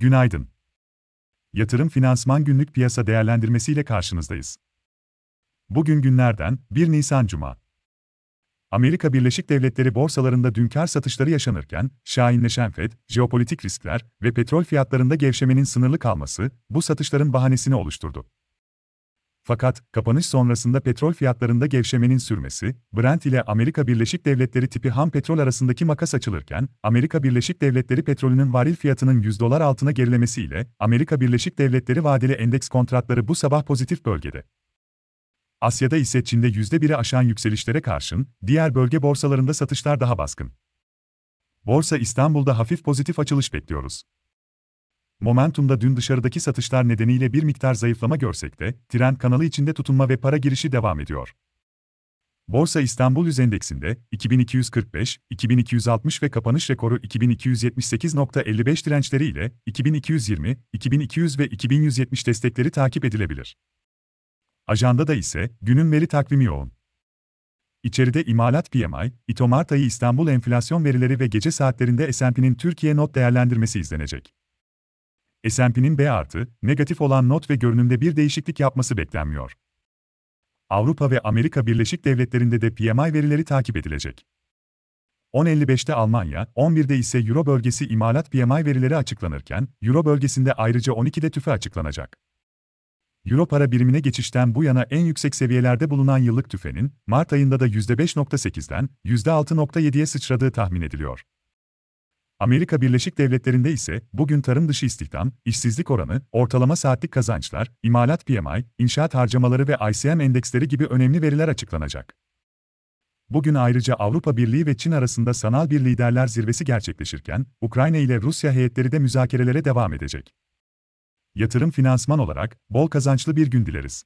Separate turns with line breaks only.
Günaydın. Yatırım Finansman Günlük Piyasa Değerlendirmesi ile karşınızdayız. Bugün günlerden 1 Nisan Cuma. Amerika Birleşik Devletleri borsalarında dün kar satışları yaşanırken, şahinleşen FED, jeopolitik riskler ve petrol fiyatlarında gevşemenin sınırlı kalması bu satışların bahanesini oluşturdu. Fakat kapanış sonrasında petrol fiyatlarında gevşemenin sürmesi, Brent ile Amerika Birleşik Devletleri tipi ham petrol arasındaki makas açılırken, Amerika Birleşik Devletleri petrolünün varil fiyatının 100 dolar altına gerilemesiyle Amerika Birleşik Devletleri vadeli endeks kontratları bu sabah pozitif bölgede. Asya'da ise Çin'de %1'i aşan yükselişlere karşın, diğer bölge borsalarında satışlar daha baskın. Borsa İstanbul'da hafif pozitif açılış bekliyoruz. Momentum'da dün dışarıdaki satışlar nedeniyle bir miktar zayıflama görsek de, trend kanalı içinde tutunma ve para girişi devam ediyor. Borsa İstanbul Yüz Endeksinde 2245, 2260 ve kapanış rekoru 2278.55 dirençleri ile 2220, 2200 ve 2170 destekleri takip edilebilir. Ajandada ise günün veri takvimi yoğun. İçeride imalat PMI, İTO Mart ayı İstanbul enflasyon verileri ve gece saatlerinde S&P'nin Türkiye not değerlendirmesi izlenecek. S&P'nin B artı, negatif olan not ve görünümde bir değişiklik yapması beklenmiyor. Avrupa ve Amerika Birleşik Devletleri'nde de PMI verileri takip edilecek. 10.55'te Almanya, 11'de ise Euro bölgesi imalat PMI verileri açıklanırken, Euro bölgesinde ayrıca 12'de tüfe açıklanacak. Euro para birimine geçişten bu yana en yüksek seviyelerde bulunan yıllık tüfenin, Mart ayında da %5.8'den %6.7'ye sıçradığı tahmin ediliyor. Amerika Birleşik Devletleri'nde ise bugün tarım dışı istihdam, işsizlik oranı, ortalama saatlik kazançlar, imalat PMI, inşaat harcamaları ve ICM endeksleri gibi önemli veriler açıklanacak. Bugün ayrıca Avrupa Birliği ve Çin arasında sanal bir liderler zirvesi gerçekleşirken, Ukrayna ile Rusya heyetleri de müzakerelere devam edecek. Yatırım finansman olarak bol kazançlı bir gün dileriz.